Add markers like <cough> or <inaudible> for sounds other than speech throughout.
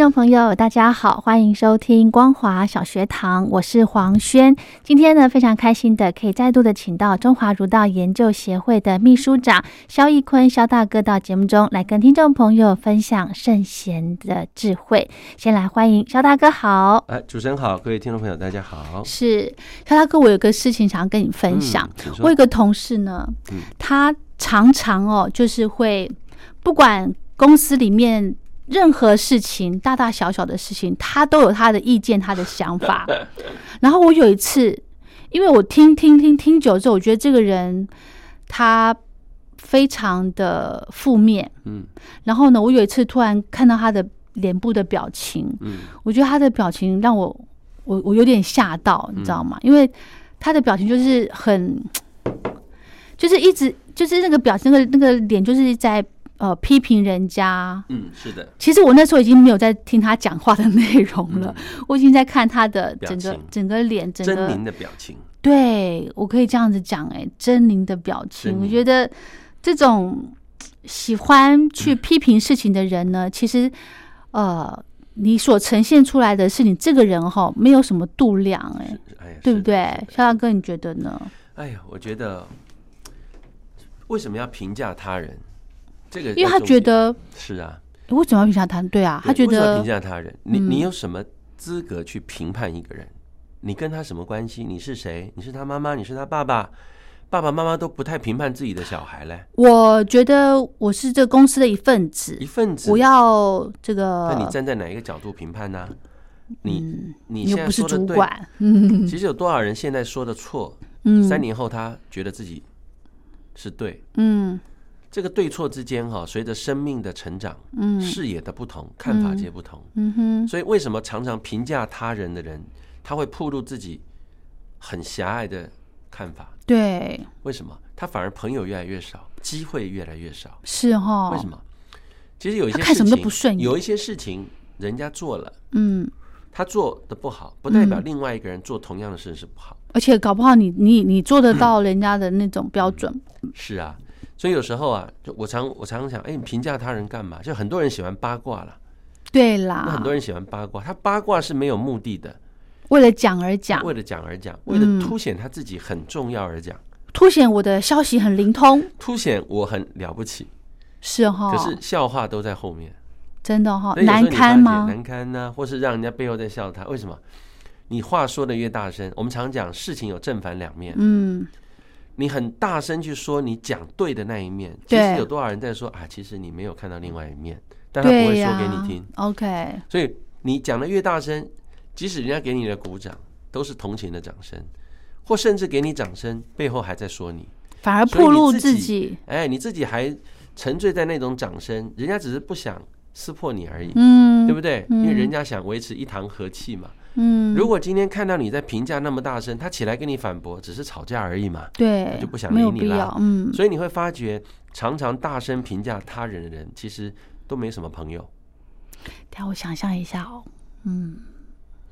听众朋友，大家好，欢迎收听光华小学堂，我是黄轩。今天呢，非常开心的可以再度的请到中华儒道研究协会的秘书长肖义坤肖大哥到节目中来跟听众朋友分享圣贤的智慧。先来欢迎肖大哥，好。哎，主持人好，各位听众朋友，大家好。是肖大哥，我有个事情想要跟你分享。我有个同事呢，他常常哦，就是会不管公司里面。任何事情，大大小小的事情，他都有他的意见，他的想法。<laughs> 然后我有一次，因为我听听听听久之后，我觉得这个人他非常的负面。嗯。然后呢，我有一次突然看到他的脸部的表情，嗯，我觉得他的表情让我我我有点吓到，你知道吗？因为他的表情就是很，就是一直就是那个表情，那个那个脸就是在。呃，批评人家，嗯，是的。其实我那时候已经没有在听他讲话的内容了，<laughs> 我已经在看他的整个整个脸，整个狰狞的表情。对，我可以这样子讲，哎，狰狞的表情。我觉得这种喜欢去批评事情的人呢，其实，呃，你所呈现出来的是你这个人哈，没有什么度量，哎，对不对？肖大哥，你觉得呢？哎呀，我觉得为什么要评价他人？这个，因为他觉得是啊，为什么要评价他？对啊，他觉得评价他人，你你有什么资格去评判一个人？你跟他什么关系？你是谁？你是他妈妈？你是他爸爸？爸爸妈妈都不太评判自己的小孩嘞。我觉得我是这公司的一份子，一份子，我要这个。那你站在哪一个角度评判呢？你你又不是主管，嗯，其实有多少人现在说的错，嗯，三年后他觉得自己是对，嗯。这个对错之间，哈，随着生命的成长，嗯，视野的不同，看法皆不同，嗯哼。所以，为什么常常评价他人的人，他会暴露自己很狭隘的看法？对，为什么他反而朋友越来越少，机会越来越少？是哈？为什么？其实有一些看什么都不顺有一些事情人家做了，嗯，他做的不好，不代表另外一个人做同样的事是不好。而且，搞不好你你你做得到人家的那种标准？是啊。所以有时候啊，就我常我常常想，哎，你评价他人干嘛？就很多人喜欢八卦了，对啦，很多人喜欢八卦，他八卦是没有目的的，为了讲而讲，为了讲而讲，为了凸显他自己很重要而讲，凸显我的消息很灵通，凸显我很了不起，是哈。可是笑话都在后面，真的哈，难堪吗？难堪呢，或是让人家背后在笑他？为什么？你话说的越大声，我们常讲事情有正反两面，嗯。你很大声去说你讲对的那一面，其实有多少人在说啊？其实你没有看到另外一面，但他不会说给你听。OK，所以你讲的越大声，即使人家给你的鼓掌都是同情的掌声，或甚至给你掌声，背后还在说你，反而暴露自己。哎，你自己还沉醉在那种掌声，人家只是不想撕破你而已，嗯，对不对？因为人家想维持一堂和气嘛。嗯，如果今天看到你在评价那么大声，他起来跟你反驳，只是吵架而已嘛，对，就不想理你了。嗯，所以你会发觉，常常大声评价他人的人，其实都没什么朋友。但我想象一下哦，嗯，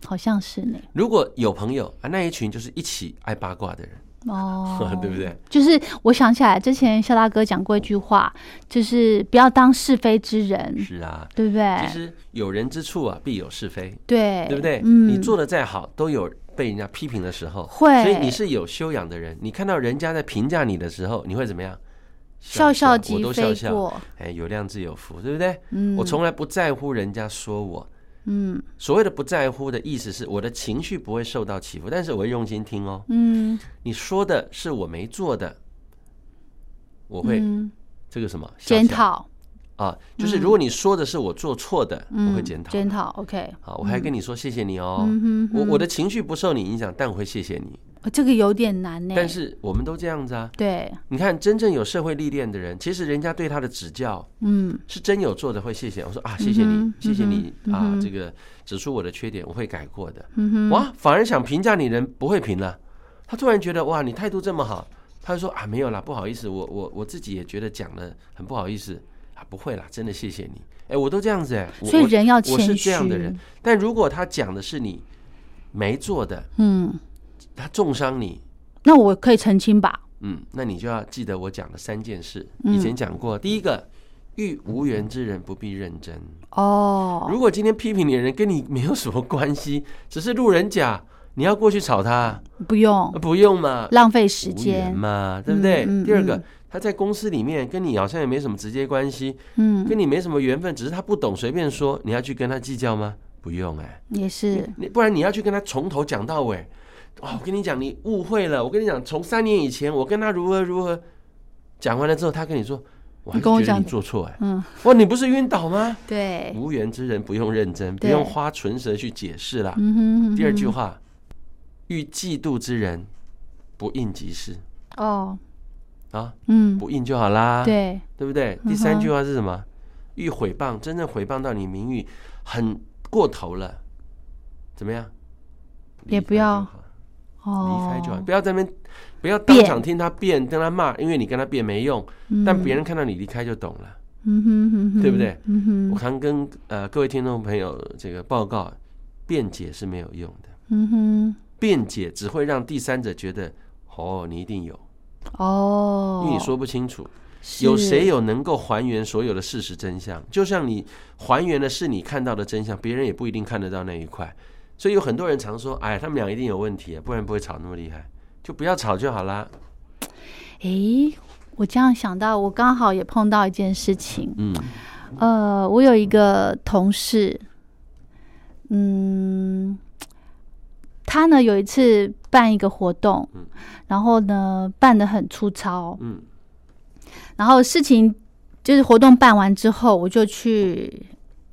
好像是呢。如果有朋友啊，那一群就是一起爱八卦的人。哦，<laughs> 对不对？就是我想起来，之前肖大哥讲过一句话，就是不要当是非之人。是啊，对不对？其实有人之处啊，必有是非。对，对不对？嗯，你做的再好，都有被人家批评的时候。会，所以你是有修养的人。你看到人家在评价你的时候，你会怎么样？笑笑即飞过。哎，有量自有福，对不对？嗯，我从来不在乎人家说我，嗯。所谓的不在乎的意思是我的情绪不会受到起伏，但是我会用心听哦。嗯。你说的是我没做的，我会嗯，这个什么检讨，啊，就是如果你说的是我做错的，嗯，我会检讨。检讨，OK，好，我还跟你说谢谢你哦，嗯我我的情绪不受你影响，但我会谢谢你。哦这个有点难呢。但是我们都这样子啊，对，你看真正有社会历练的人，其实人家对他的指教嗯是真有做的，会谢谢我说啊，谢谢你谢谢你啊这个指出我的缺点，我会改过的。嗯哼，哇，反而想评价你人不会评了，他突然觉得哇，你态度这么好，他就说啊，没有啦，不好意思，我我我自己也觉得讲的很不好意思啊，不会啦，真的谢谢你，哎，我都这样子哎，所以人要我是。这样的人，但如果他讲的是你没做的，嗯，他重伤你，那我可以澄清吧？嗯，那你就要记得我讲的三件事，嗯以前讲过，第一个。遇无缘之人不必认真。哦，如果今天批评你的人跟你没有什么关系，只是路人甲，你要过去吵他，不用不用嘛，浪费时间。嘛，对不对？第二个嗯，他在公司里面跟你好像也没什么直接关系，嗯，跟你没什么缘分，只是他不懂，随便说，你要去跟他计较吗？不用哎、也是，你不然你要去跟他从头讲到尾。哦，我跟你讲，你误会了。我跟你讲，从三年以前我跟他如何如何，讲完了之后，他跟你说，我还是觉得你做错哎、嗯，<laughs> 哇，你不是晕倒吗？对，无缘之人不用认真，不用花唇舌去解释啦。嗯哼，嗯哼第二句，话，遇嫉妒之人，不应即事哦，啊，嗯，不应就好啦，对，对不对？第三句话是什么？遇毁谤，真正毁谤到你名誉很过头了，怎么样？也不要离开就好，不要在那边，不要当场听他辩，跟他骂，因为你跟他辩没用，嗯但别人看到你离开就懂了。对不对？嗯哼，我常跟呃各位听众朋友这个报告，辩解是没有用的，嗯哼，辩解只会让第三者觉得哦，你一定有，哦，因为你说不清楚。有谁有能够还原所有的事实真相？就像你还原的是你看到的真相，别人也不一定看得到那一块。所以有很多人常说：“哎，他们俩一定有问题啊，不然不会吵那么厉害。”就不要吵就好啦。诶，我这样想到，我刚好也碰到一件事情。嗯呃，我有一个同事，嗯，他呢有一次办一个活动，嗯然后呢办的很粗糙，嗯然后事情就是活动办完之后，我就去，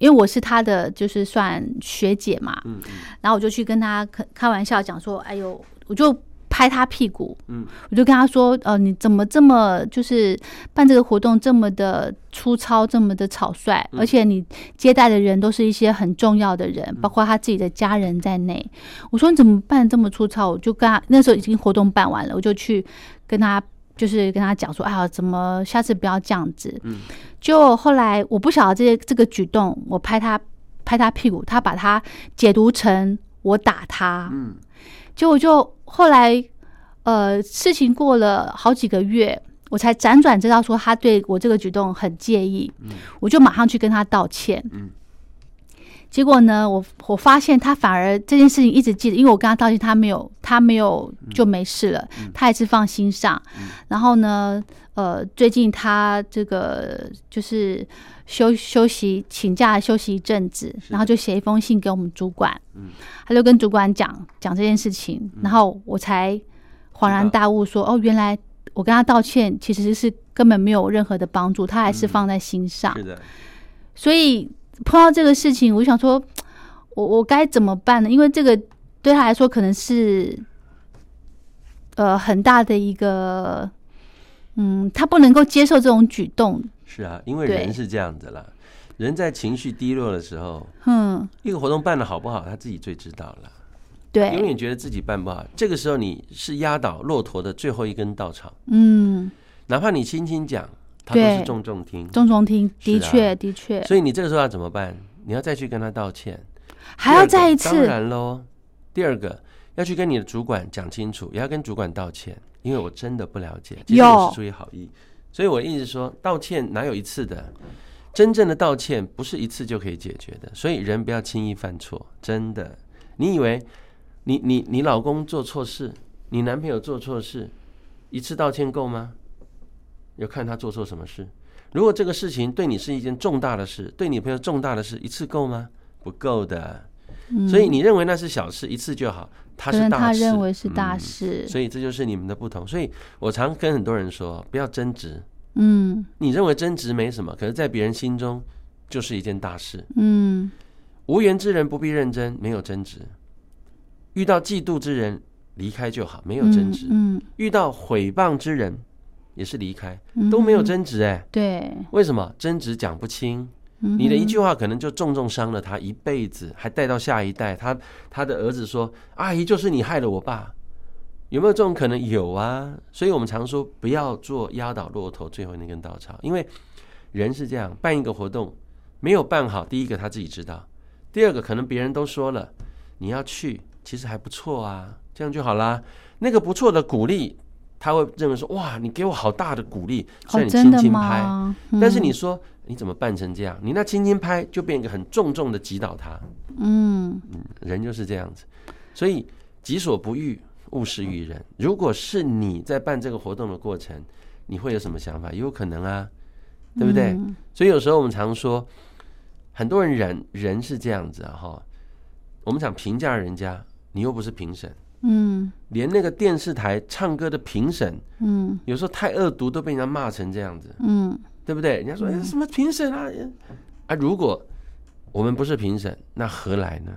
因为我是他的就是算学姐嘛，嗯然后我就去跟他开开玩笑讲说，哎呦，我就拍他屁股，嗯，我就跟他说，呃，你怎么这么就是办这个活动这么的粗糙，这么的草率，嗯而且你接待的人都是一些很重要的人，包括他自己的家人在内。我说你怎么办这么粗糙？我就跟他那时候已经活动办完了，我就去跟他。就是跟他讲说，哎呀，怎么下次不要这样子？嗯，就后来我不晓得这些这个举动，我拍他拍他屁股，他把他解读成我打他，嗯。结果就后来，呃，事情过了好几个月，我才辗转知道说他对我这个举动很介意，我就马上去跟他道歉。嗯结果呢，我我发现他反而这件事情一直记得，因为我跟他道歉，他没有他没有就没事了，他还是放心上。然后呢，呃，最近他这个就是休休息请假休息一阵子，然后就写一封信给我们主管，嗯。他就跟主管讲讲这件事情，然后我才恍然大悟说，哦，原来我跟他道歉其实是根本没有任何的帮助，他还是放在心上。是的，所以碰到这个事情，我就想说，我我该怎么办呢？因为这个对他来说可能是呃很大的一个，嗯，他不能够接受这种举动，是啊，因为人是这样子啦，人在情绪低落的时候，嗯，一个活动办的好不好，他自己最知道了。对。永，远觉得自己办不好，这个时候你是压倒骆驼的最后一根稻草，嗯，哪怕你轻轻讲，他都对是重重听。重重听，的确的确，所以你这个时候要怎么办？你要再去跟他道歉，还要再一次当，然喽。第二个要去跟你的主管讲清楚，也要跟主管道歉，因为我真的不了解，其实我是出于好意，所以我一直说道歉哪有一次的，真正的道歉不是一次就可以解决的，所以人不要轻易犯错，真的。你以为你你你老公做错事，你男朋友做错事，一次道歉够吗？要看他做错什么事。如果这个事情对你是一件重大的事，对你朋友重大的事，一次够吗？不够的。所以你认为那是小事，一次就好，他是大事，他认为是大事。所以这就是你们的不同。所以我常跟很多人说，不要争执。嗯，你认为争执没什么，可是在别人心中就是一件大事。嗯，无缘之人不必认真，没有争执。遇到嫉妒之人，离开就好，没有争执。嗯，遇到毁谤之人，也是离开，都没有争执。哎，对，为什么争执讲不清？你的一句话可能就重重伤了他一辈子，还带到下一代。他他的儿子说：“阿姨就是你害了我爸。”有没有这种可能？有啊。所以我们常说不要做压倒骆驼最后那根稻草，因为人是这样，办一个活动没有办好，第一个他自己知道，第二个可能别人都说了你要去。其实还不错啊，这样就好啦。那个不错的鼓励，他会认为说：“哇，你给我好大的鼓励，虽然你轻轻拍，但是你说你怎么办成这样？你那轻轻拍就变一个很重重的击倒他。”嗯嗯，人就是这样子，所以己所不欲，勿施于人。如果是你在办这个活动的过程，你会有什么想法？有可能啊，对不对？所以有时候我们常说，很多人人人是这样子啊，哈。我们想评价人家。你又不是评审，嗯，连那个电视台唱歌的评审，嗯，有时候太恶毒都被人家骂成这样子，嗯，对不对？人家说哎，什么评审啊？啊，如果我们不是评审，那何来呢？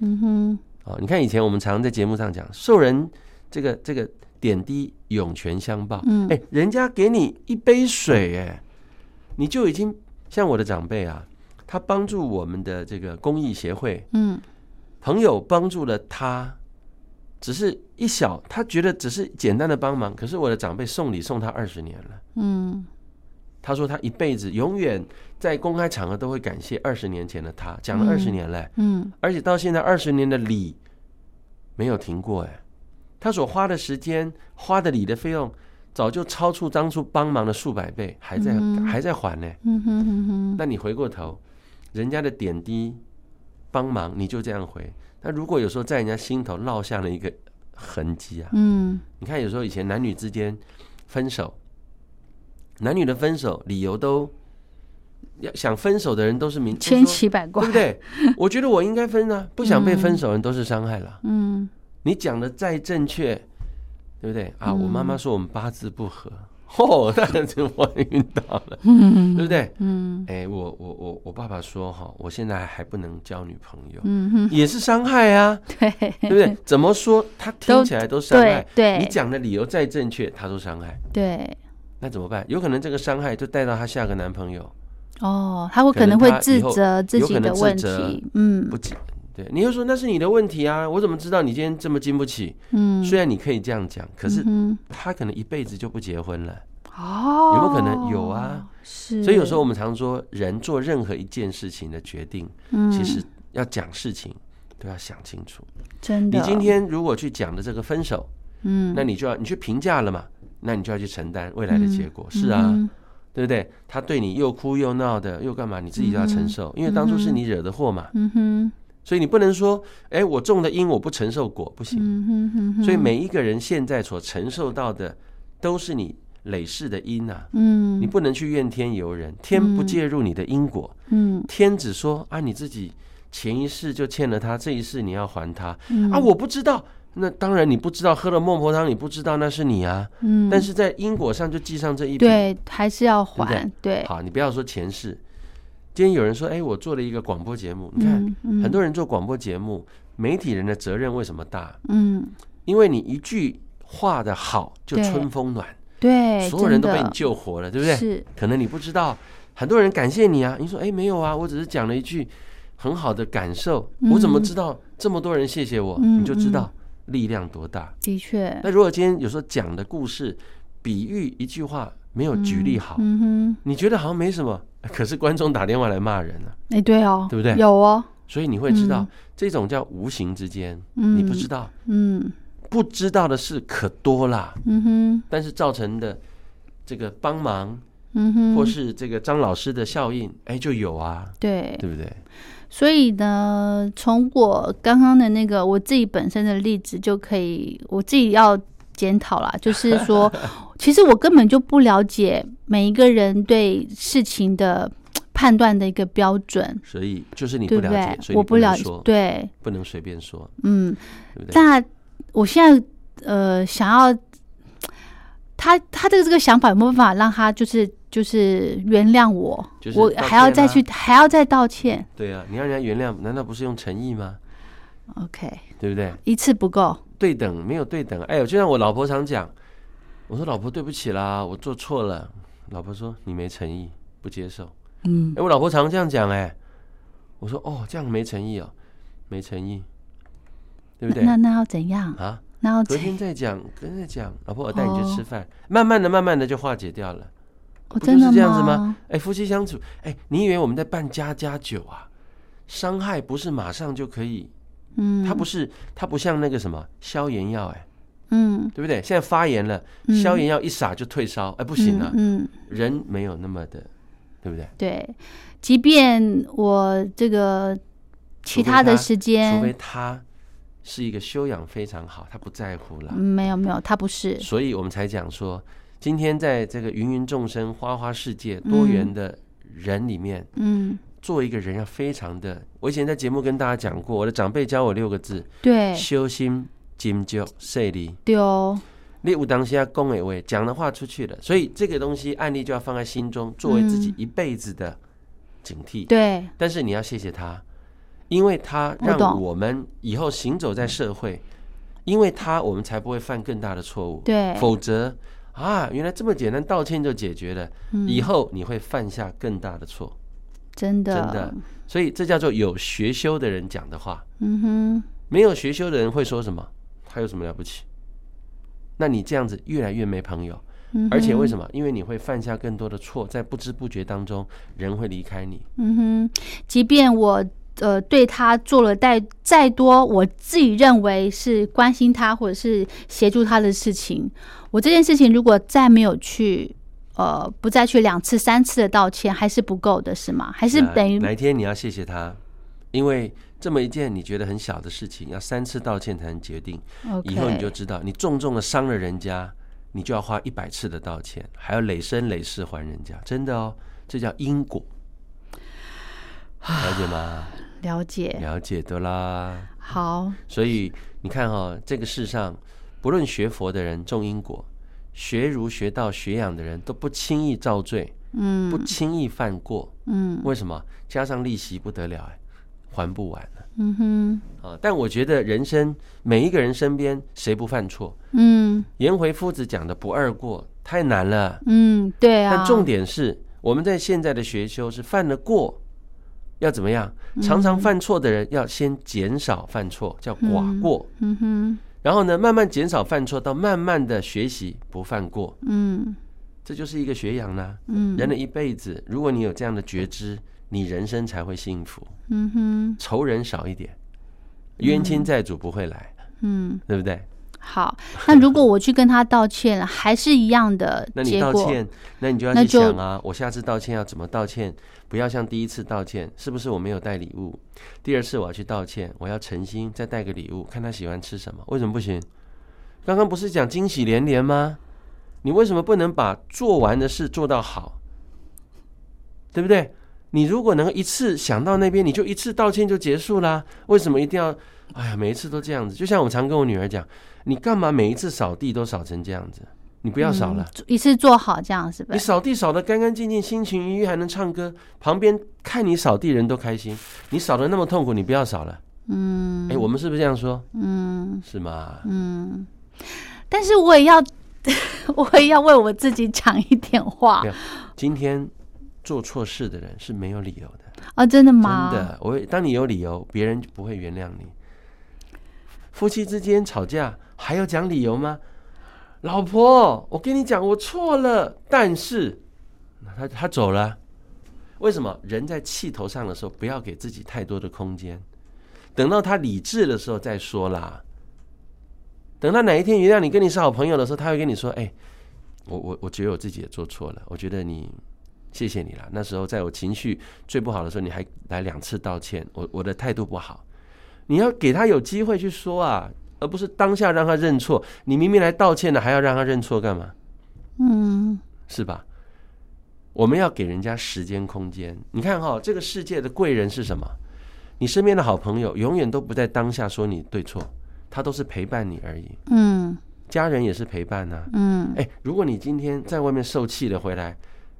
嗯哼，哦，你看以前我们常在节目上讲，受人这个这个点滴，涌泉相报，嗯，哎，人家给你一杯水，哎，你就已经像我的长辈啊，他帮助我们的这个公益协会，嗯。朋友帮助了他，只是一小，他觉得只是简单的帮忙。可是我的长辈送礼送他二十年了，嗯，他说他一辈子永远在公开场合都会感谢二十年前的他，讲了二十年嘞，嗯，而且到现在二十年的礼没有停过哎，他所花的时间、花的礼的费用，早就超出当初帮忙的数百倍，还在还在还呢，嗯哼哼哼，那你回过头，人家的点滴。帮忙你就这样回，那如果有时候在人家心头烙下了一个痕迹啊，嗯，你看有时候以前男女之间分手，男女的分手理由都要想分手的人都是明千奇百怪，对不对？<laughs> 我觉得我应该分啊，不想被分手人都是伤害了，嗯，你讲的再正确，对不对啊？我妈妈说我们八字不合。哦，那就我遇到了，<laughs> 对不对？嗯，哎，我我我我爸爸说哈，我现在还不能交女朋友，嗯。哼，也是伤害啊，<laughs> 对，对不对？怎么说，他听起来都伤害，对，你讲的理由再正确，他都伤害，对，那怎么办？有可能这个伤害就带到他下个男朋友，哦，他会可能会自责自己的问题，嗯，不对，你又说那是你的问题啊，我怎么知道你今天这么经不起？嗯，虽然你可以这样讲，可是他可能一辈子就不结婚了。哦，有没有可能有啊？是，所以有时候我们常说，人做任何一件事情的决定，嗯，其实要讲事情都要想清楚。真的，你今天如果去讲的这个分手，嗯，那你就要你去评价了嘛，那你就要去承担未来的结果。是啊，对不对？他对你又哭又闹的，又干嘛？你自己就要承受，因为当初是你惹的祸嘛。嗯哼。所以你不能说，哎，我种的因我不承受果，不行。所以每一个人现在所承受到的，都是你累世的因呐。嗯，你不能去怨天尤人，天不介入你的因果。嗯，天只说啊，你自己前一世就欠了他，这一世你要还他。啊，我不知道，那当然你不知道，喝了孟婆汤你不知道那是你啊。嗯，但是在因果上就记上这一笔，对，还是要还。对，好，你不要说前世。今天有人说：“哎，我做了一个广播节目。你看，很多人做广播节目，媒体人的责任为什么大？嗯，因为你一句话的好，就春风暖，对，所有人都被你救活了，对不对？是，可能你不知道，很多人感谢你啊。你说：哎，没有啊，我只是讲了一句很好的感受，我怎么知道这么多人谢谢我？你就知道力量多大。的确。那如果今天有时候讲的故事，比喻一句话没有举例好，嗯哼，你觉得好像没什么。”可是观众打电话来骂人了，哎，对哦，对不对？有哦，所以你会知道这种叫无形之间，嗯你不知道，嗯，不知道的事可多啦，嗯哼，但是造成的这个帮忙，嗯哼，或是这个张老师的效应，哎，就有啊，对，对不对？所以呢，从我刚刚的那个我自己本身的例子就可以，我自己要检讨啦，就是说。<laughs> 其实我根本就不了解每一个人对事情的判断的一个标准，所以就是你对不不了解，对？所以我不了解，，对，不能随便说，嗯。对不对？那我现在呃想要他他这个这个想法有没有办法让他就是就是原谅我？我就是道歉啊还要再去还要再道歉对啊，你让人家原谅，难道不是用诚意吗？？OK，对不对？一次不够。对等没有对等，哎呦，就像我老婆常讲，我说老婆对不起啦，我做错了。老婆说你没诚意，不接受。嗯哎，我老婆常这样讲，哎，我说哦，这样没诚意哦，没诚意，对不对？那那要怎样？啊，那要隔？天再讲，跟再讲，老婆我带你去吃饭，慢慢的、慢慢的就化解掉了。哦，真的就是这样子吗吗？哎，夫妻相处，哎，你以为我们在办家家酒啊？伤害不是马上就可以，嗯，它不是，它不像那个什么消炎药，哎，嗯，对不对？现在发炎了，嗯。消炎药一撒就退烧，哎，不行了，嗯，嗯。人没有那么的，对不对？对，即便我这个其他的时间除非间，他是一个修养非常好，他不在乎了嗯，没有没有，他不是，所以我们才讲说，今天在这个芸芸众生、花花世界多元的人里面，嗯，做一个人要非常的。我以前在节目跟大家讲过，我的长辈教我六个字：对，修心、精究、细力。丢，你有当下恭维为讲的话出去了，所以这个东西案例就要放在心中，作为自己一辈子的警惕。对，但是你要谢谢他，因为他让我们以后行走在社会，因为他我们才不会犯更大的错误。对否则啊，原来这么简单，道歉就解决了。嗯以后你会犯下更大的错，真的，真的。所以这叫做有学修的人讲的话，嗯哼，没有学修的人会说什么？他有什么了不起？那你这样子越来越没朋友，嗯而且为什么？因为你会犯下更多的错，在不知不觉当中，人会离开你。嗯哼，即便我呃对他做了再再多我自己认为是关心他或者是协助他的事情，我这件事情如果再没有去呃不再去两次三次的道歉，还是不够的是吗？还是等于哪一天你要谢谢他，因为这么一件你觉得很小的事情，要三次道歉才能决定。以后你就知道，你重重的伤了人家，你就要花一百次的道歉，还要累生累世还人家，真的哦，这叫因果，了解吗？<sighs> 了解。了解的啦。好，所以你看哈、哦，这个世上不论学佛的人重因果，学儒学道学养的人都不轻易造罪，嗯不轻易犯过。嗯为什么？加上利息不得了哎，还不完了嗯哼啊！但我觉得人生每一个人身边谁不犯错？嗯颜回夫子讲的不二过太难了。嗯，对啊。但重点是我们在现在的学修是犯了过，要怎么样？常常犯错的人要先减少犯错，叫寡过。嗯哼然后呢，慢慢减少犯错，到慢慢的学习不犯过，嗯这就是一个学养啦。嗯人的一辈子，如果你有这样的觉知，你人生才会幸福，嗯哼仇人少一点，冤亲债主不会来，嗯。对不对？好，那如果我去跟他道歉了，还是一样的 <laughs> 那你，道歉，那你就要去想啊，我下次道歉要怎么道歉？不要像第一次道歉，是不是我没有带礼物？第二次我要去道歉，我要诚心再带个礼物，看他喜欢吃什么。为什么不行？刚刚不是讲惊喜连连吗？你为什么不能把做完的事做到好？对不对？你如果能够一次想到那边，你就一次道歉就结束啦。为什么一定要？哎呀，每一次都这样子。就像我常跟我女儿讲，你干嘛每一次扫地都扫成这样子？你不要扫了。嗯一次做好这样是吧你？扫地扫得干干净净，心情愉悦，还能唱歌，旁边看你扫地人都开心。你扫的那么痛苦，你不要扫了。嗯哎、我们是不是这样说？嗯是吗？嗯，但是我也要，<laughs> 我也要为我自己讲一点话今天做错事的人是没有理由的，啊！真的吗真？的。我当你有理由，别人就不会原谅你。夫妻之间吵架还要讲理由吗？老婆，我跟你讲，我错了，但是他他走了，为什么？人在气头上的时候，不要给自己太多的空间，等到他理智的时候再说啦。等到哪一天原谅你，跟你是好朋友的时候，他会跟你说：“哎、我我我觉得我自己也做错了，我觉得你谢谢你了。那时候在我情绪最不好的时候，你还来两次道歉，我我的态度不好，你要给他有机会去说啊，而不是当下让他认错。你明明来道歉了，还要让他认错干嘛？嗯是吧？我们要给人家时间空间。你看哈，这个世界的贵人是什么？你身边的好朋友永远都不在当下说你对错，他都是陪伴你而已。嗯，家人也是陪伴呐。嗯，哎，如果你今天在外面受气了回来，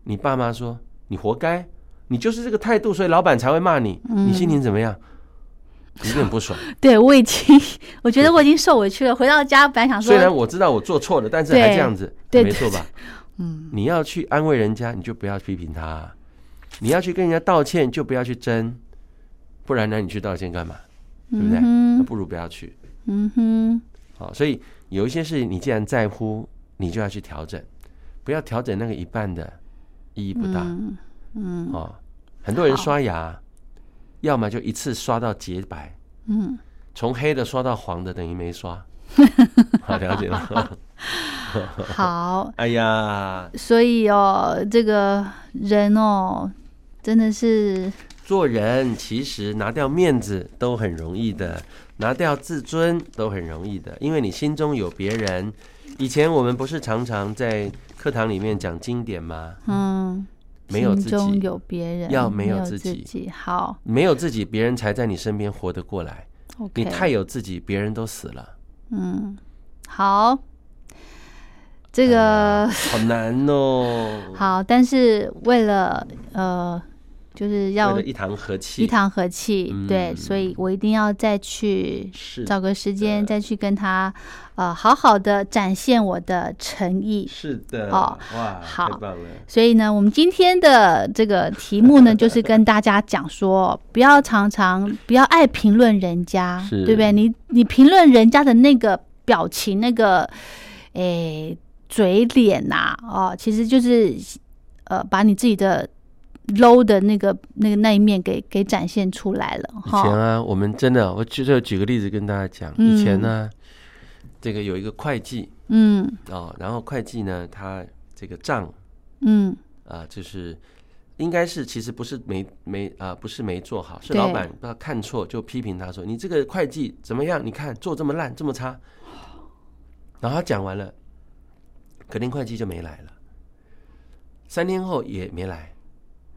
你爸妈说你活该，你就是这个态度，所以老板才会骂你。你心情怎么样？有点不爽。<laughs> 对我已经，我觉得我已经受委屈了。回到家本来想说，虽然我知道我做错了，但是还这样子，没错吧？嗯，你要去安慰人家，你就不要批评他；你要去跟人家道歉，就不要去争。不然呢？你去道歉干嘛？对不对？那不如不要去。嗯哼。好，所以有一些事情，你既然在乎，你就要去调整，不要调整那个一半的，意义不大。嗯。哦，很多人刷牙，要么就一次刷到洁白。嗯。从黑的刷到黄的，等于没刷。好，<laughs> 了解了。好。<laughs> 哎呀。所以哦，这个人哦，真的是。做人其实拿掉面子都很容易的，拿掉自尊都很容易的，因为你心中有别人。以前我们不是常常在课堂里面讲经典吗？嗯，没有自己，有别人，要没有自己。好，没有自己，别人才在你身边活得过来。你太有自己，别人都死了。嗯，好，这个好难哦。<laughs> 好，但是为了呃。就是要一堂和气，一堂和气，对，所以我一定要再去找个时间，再去跟他，呃，好好的展现我的诚意。是的，哦，哇，好，所以呢，我们今天的这个题目呢，<laughs> 就是跟大家讲说，不要常常不要爱评论人家，对不对？你你评论人家的那个表情，那个诶嘴脸呐，哦，其实就是呃，把你自己的。Low 的那个那个那一面给给展现出来了。以前啊，我们真的，我就举个例子跟大家讲。以前呢，这个有一个会计，嗯，哦，然后会计呢，他这个账，嗯，啊，就是应该是其实不是没没啊，不是没做好，是老板不知道看错，就批评他说：“你这个会计怎么样？你看做这么烂，这么差。”然后他讲完了，肯定会计就没来了，三天后也没来。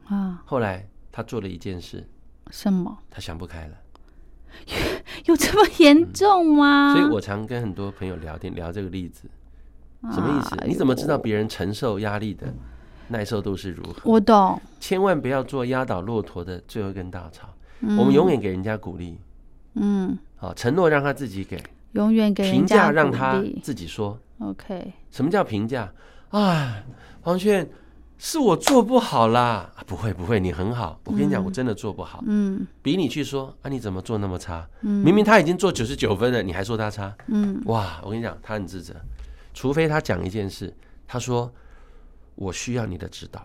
啊！后来他做了一件事，什么？他想不开了，<laughs> 有这么严重吗？所以我常跟很多朋友聊天，聊这个例子，什么意思？你怎么知道别人承受压力的耐受度是如何？我懂，千万不要做压倒骆驼的最后一根稻草。我们永远给人家鼓励，嗯，好，承诺让他自己给，永远给评价让他自己说。OK，什么叫评价？啊，黄轩。是我做不好啦，不会不会，你很好。我跟你讲，我真的做不好。嗯，比你去说啊，你怎么做那么差？嗯，明明他已经做九十九分了，你还说他差？嗯，哇，我跟你讲，他很自责。除非他讲一件事，他说我需要你的指导，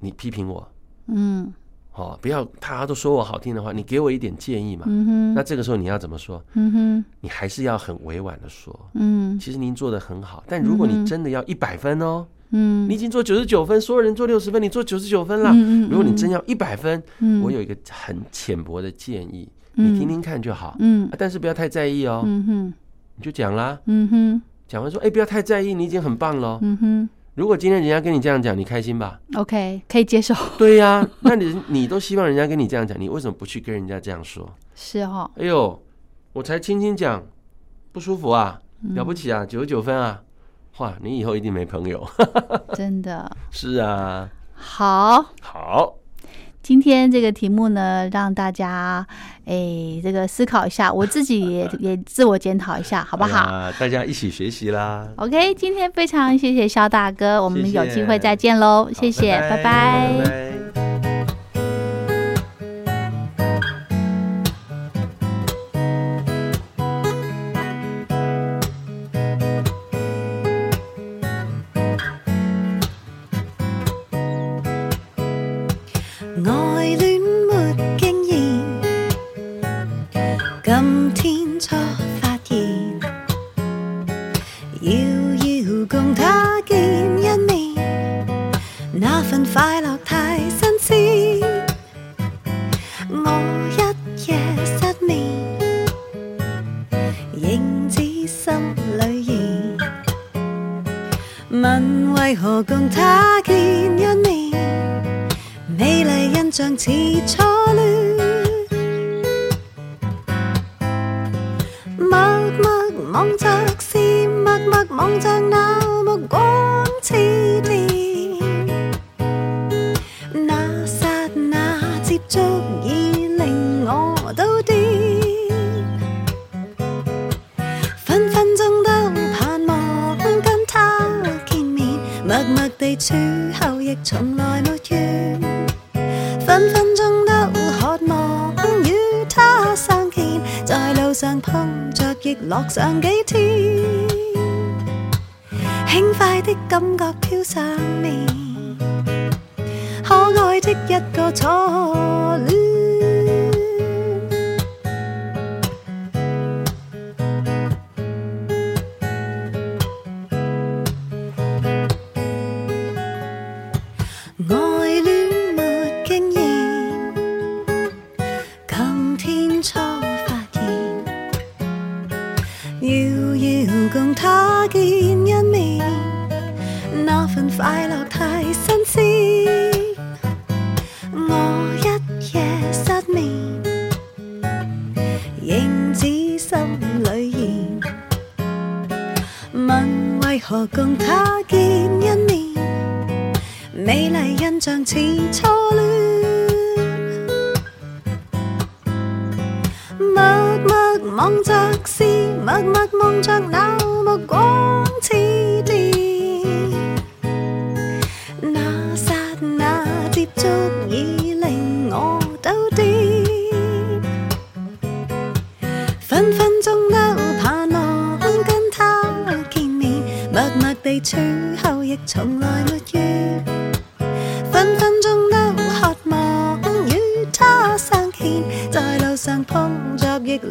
你批评我。嗯，哦，不要他都说我好听的话，你给我一点建议嘛。嗯哼，那这个时候你要怎么说？嗯哼，你还是要很委婉的说。嗯，其实您做的很好，但如果你真的要一百分哦。嗯，你已经做九十九分，所有人做六十分，你做九十九分了。如果你真要一百分，我有一个很浅薄的建议，你听听看就好。嗯，但是不要太在意哦。嗯哼，你就讲啦。嗯哼，讲完说，哎，不要太在意，你已经很棒了。嗯哼，如果今天人家跟你这样讲，你开心吧？OK，可以接受。<laughs> 对呀，那你你都希望人家跟你这样讲，你为什么不去跟人家这样说？是哦。哎呦，我才轻轻讲，不舒服啊？了不起啊？九十九分啊？哇，你以后一定没朋友，<laughs> 真的是啊。好，好，今天这个题目呢，让大家哎，这个思考一下，我自己也也自我检讨一下，好不好？啊大家一起学习啦。OK，今天非常谢谢肖大哥，我们有机会再见喽，谢谢，拜拜。分分钟都渴望与他相见，在路上碰着亦乐上几天，轻快的感觉飘上面，可爱的一个初恋。似初恋，默默望着是默默望着那目光似电，那刹那接触已令我都癫，分分钟都盼望跟他见面，默默地处后亦从来。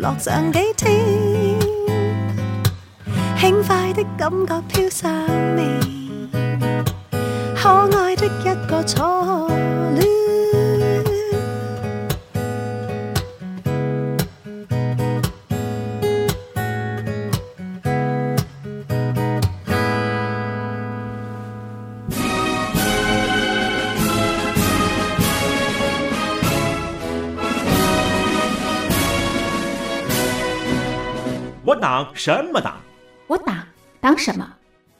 乐上几天，轻快的感觉飘上面，可爱的一个初我党什么党？我党党什么？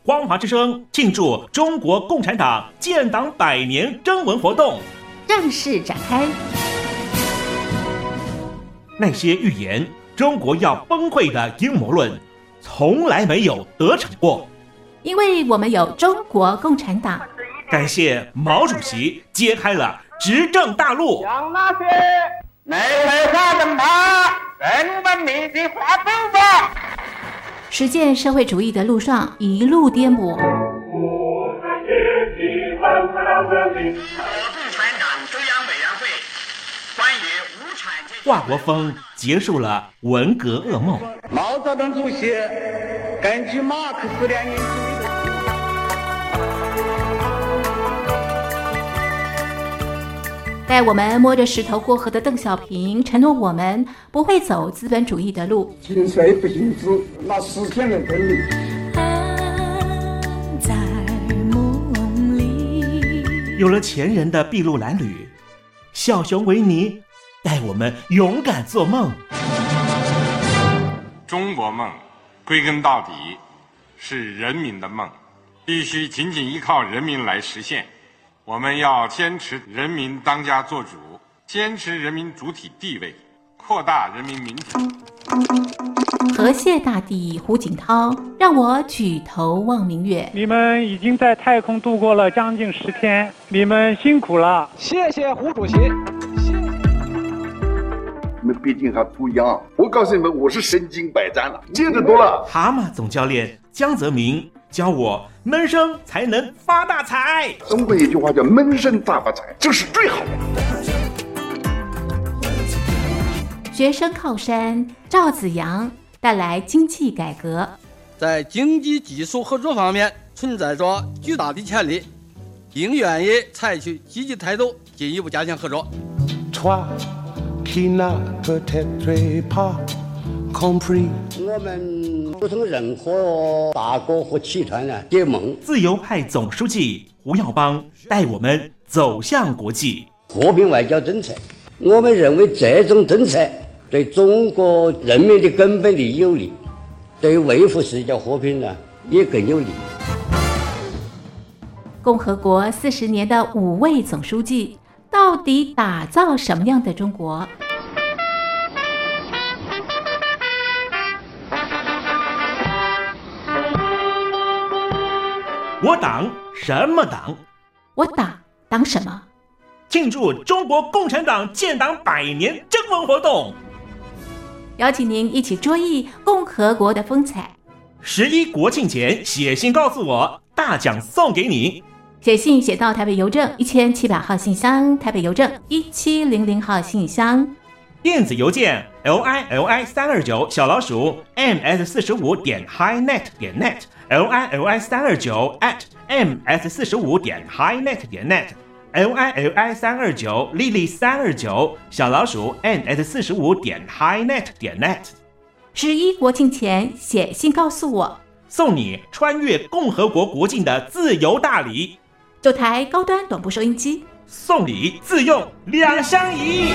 光华之声庆祝中国共产党建党百年征文活动。正式展开。那些预言中国要崩溃的阴谋论，从来没有得逞过。因为我们有中国共产党，感谢毛主席揭开了执政大路。向那些人把人文明的话走吧。实践社会主义的路上一路颠簸。共产党中央委员会关于无产阶级华国锋结束了文革噩梦。毛泽东主席根据马克思列宁主义带我们摸着石头过河的邓小平承诺我们不会走资本主义的路。行衰不行止，那实现了真理。安在梦里。有了前人的筚路蓝缕，小熊维尼带我们勇敢做梦。中国梦，归根到底是人民的梦，必须紧紧依靠人民来实现。我们要坚持人民当家作主，坚持人民主体地位，扩大人民民主。河蟹大帝胡锦涛让我举头望明月。你们已经在太空度过了将近十天，你们辛苦了。谢谢胡主席。你们毕竟还不一样。我告诉你们，我是身经百战了，见得多了。蛤蟆总教练江泽民教我闷声才能发大财。中国有一句话叫“闷声大发财”，这是最好的。学生靠山赵子阳带来经济改革。在经济技术合作方面存在着巨大的潜力，并愿意采取积极态度，进一步加强合作。Compris. 我们不同任何大国和集团呢结盟。自由派总书记胡耀邦带我们走向国际。和平外交政策。我们认为这种政策对中国人民的根本利益有利，对维护世界和平呢也更有利。共和国四十年的五位总书记，到底打造什么样的中国？我党什么党？我党党什么？庆祝中国共产党建党百年征文活动，邀请您一起追忆共和国的风采。十一国庆前写信告诉我，大奖送给你。写信写到台北邮政一千七百号信箱，台北邮政一七零零号信箱。电子邮件 l i l i 三二九小老鼠 m s 四十五点 highnet 点 net l i l i 三二九 at m s 四十五点 highnet 点 net l i l i 三二九 lily 三二九小老鼠 n s 四十五点 highnet 点 net。十一国庆前写信告诉我，送你穿越共和国国境的自由大礼，九台高端短波收音机，送礼自用两相宜。